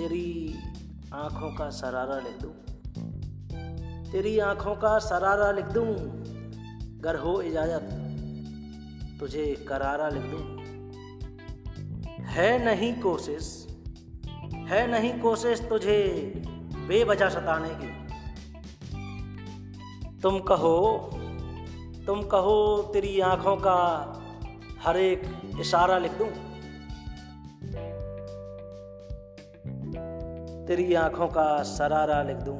आँखों का सरारा लिख दूँ। तेरी आँखों का सरारा लिख दूँ। गर हो इजाज़त, तुझे करारा लिख दूँ। है नहीं कोशिश, है नहीं कोशिश तुझे बेवजह सताने की। तुम कहो तुम कहो तेरी आँखों का हर एक इशारा लिख दूँ। तेरी आँखों का सरारा लिख दूँ।